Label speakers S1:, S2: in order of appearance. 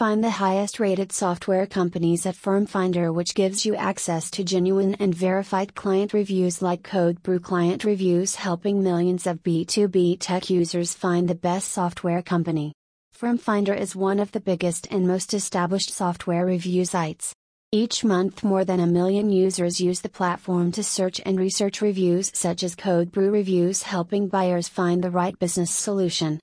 S1: Find the highest rated software companies at FirmFinder, which gives you access to genuine and verified client reviews like CodeBrew client reviews, helping millions of B2B tech users find the best software company. FirmFinder is one of the biggest and most established software review sites. Each month, more than a million users use the platform to search and research reviews such as CodeBrew reviews, helping buyers find the right business solution.